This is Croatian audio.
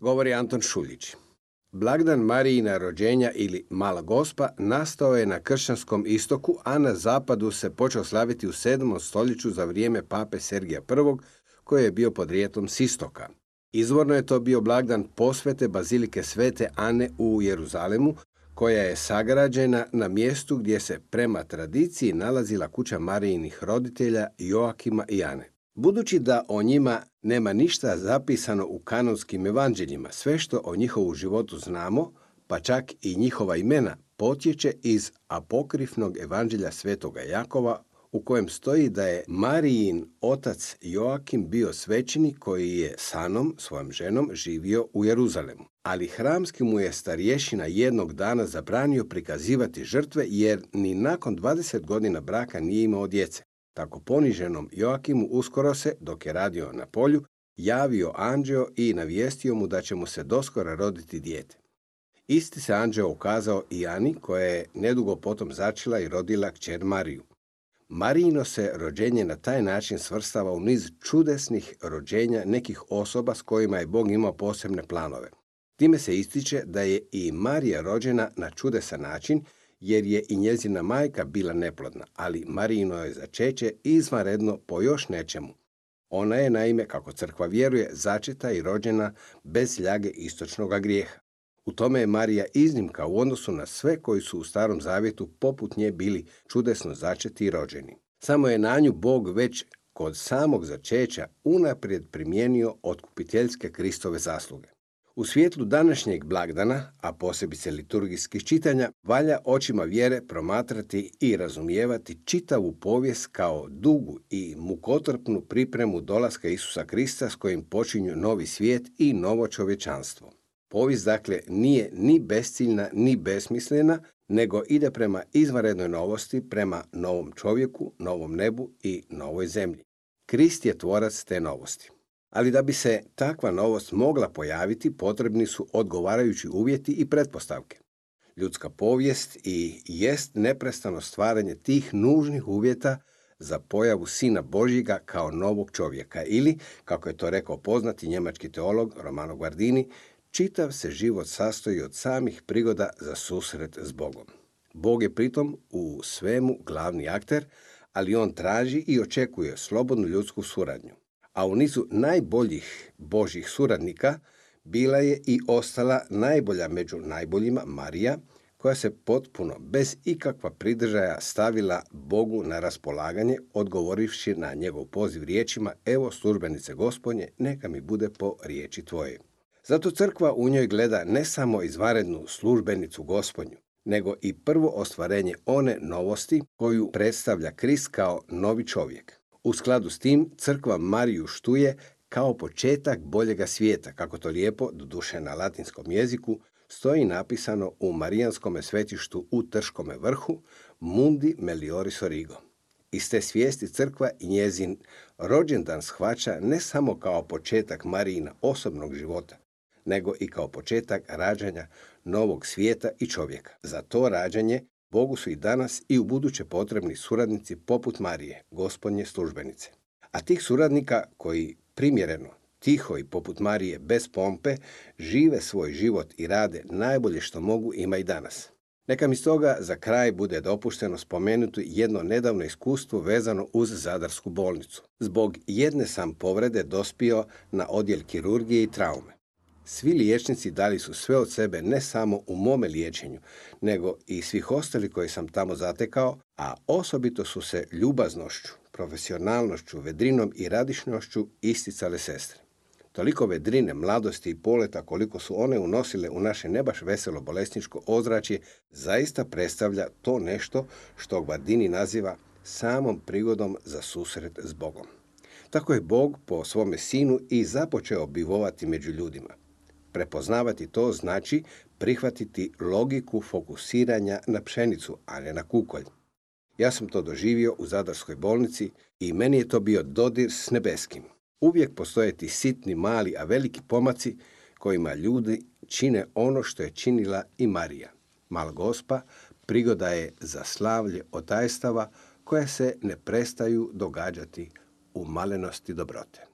Govori Anton Šuljić. Blagdan Marijina rođenja ili Mala Gospa nastao je na kršćanskom istoku, a na zapadu se počeo slaviti u 7. stoljeću za vrijeme pape Sergija I, koji je bio podrijetlom s istoka. Izvorno je to bio blagdan posvete bazilike Svete Ane u Jeruzalemu, koja je sagrađena na mjestu gdje se prema tradiciji nalazila kuća Marijinih roditelja Joakima i Ane. Budući da o njima nema ništa zapisano u kanonskim evanđeljima, sve što o njihovu životu znamo, pa čak i njihova imena, potječe iz apokrifnog evanđelja svetoga Jakova u kojem stoji da je Marijin otac Joakim bio svećenik koji je sanom, svojom ženom, živio u Jeruzalemu. Ali hramski mu je starješina jednog dana zabranio prikazivati žrtve jer ni nakon 20 godina braka nije imao djece. Tako poniženom Joakimu uskoro se, dok je radio na polju, javio anđeo i navijestio mu da će mu se doskora roditi dijete. Isti se anđeo ukazao i Ani, koja je nedugo potom začela i rodila kćer Mariju. Marijino se rođenje na taj način svrstava u niz čudesnih rođenja nekih osoba s kojima je Bog imao posebne planove. Time se ističe da je i Marija rođena na čudesan način jer je i njezina majka bila neplodna, ali Marijino je začeće izvanredno po još nečemu. Ona je naime, kako crkva vjeruje, začeta i rođena bez ljage istočnog grijeha. U tome je Marija iznimka u odnosu na sve koji su u starom zavjetu poput nje bili čudesno začeti i rođeni. Samo je na nju Bog već kod samog začeća unaprijed primijenio otkupiteljske Kristove zasluge. U svijetlu današnjeg blagdana, a posebice liturgijskih čitanja, valja očima vjere promatrati i razumijevati čitavu povijest kao dugu i mukotrpnu pripremu dolaska Isusa Krista s kojim počinju novi svijet i novo čovječanstvo. Povijest dakle nije ni besciljna ni besmislena, nego ide prema izvanrednoj novosti, prema novom čovjeku, novom nebu i novoj zemlji. Krist je tvorac te novosti. Ali da bi se takva novost mogla pojaviti, potrebni su odgovarajući uvjeti i pretpostavke. Ljudska povijest i jest neprestano stvaranje tih nužnih uvjeta za pojavu Sina Božjega kao novog čovjeka ili, kako je to rekao poznati njemački teolog Romano Guardini, čitav se život sastoji od samih prigoda za susret s Bogom. Bog je pritom u svemu glavni akter, ali on traži i očekuje slobodnu ljudsku suradnju a u nizu najboljih Božih suradnika bila je i ostala najbolja među najboljima Marija, koja se potpuno, bez ikakva pridržaja stavila Bogu na raspolaganje, odgovorivši na njegov poziv riječima Evo službenice gospodnje, neka mi bude po riječi tvoje. Zato crkva u njoj gleda ne samo izvarednu službenicu gospodnju, nego i prvo ostvarenje one novosti koju predstavlja Krist kao novi čovjek. U skladu s tim, crkva Mariju štuje kao početak boljega svijeta, kako to lijepo, doduše na latinskom jeziku, stoji napisano u Marijanskom svetištu u Trškome vrhu Mundi Melioris Origo. Iz te svijesti crkva i njezin rođendan shvaća ne samo kao početak Marijina osobnog života, nego i kao početak rađanja novog svijeta i čovjeka. Za to rađanje Bogu su i danas i u buduće potrebni suradnici poput Marije, gospodnje službenice. A tih suradnika koji primjereno, tiho i poput Marije, bez pompe, žive svoj život i rade najbolje što mogu ima i danas. Neka mi stoga za kraj bude dopušteno spomenuti jedno nedavno iskustvo vezano uz Zadarsku bolnicu. Zbog jedne sam povrede dospio na odjel kirurgije i traume. Svi liječnici dali su sve od sebe ne samo u mome liječenju, nego i svih ostali koji sam tamo zatekao, a osobito su se ljubaznošću, profesionalnošću, vedrinom i radišnošću isticale sestre. Toliko vedrine, mladosti i poleta koliko su one unosile u naše ne baš veselo bolesničko ozračje, zaista predstavlja to nešto što Gvardini naziva samom prigodom za susret s Bogom. Tako je Bog po svome sinu i započeo bivovati među ljudima Prepoznavati to znači prihvatiti logiku fokusiranja na pšenicu, a ne na kukolj. Ja sam to doživio u Zadarskoj bolnici i meni je to bio dodir s nebeskim. Uvijek postoje ti sitni, mali, a veliki pomaci kojima ljudi čine ono što je činila i Marija. Mal gospa prigoda je za slavlje otajstava koje se ne prestaju događati u malenosti dobrote.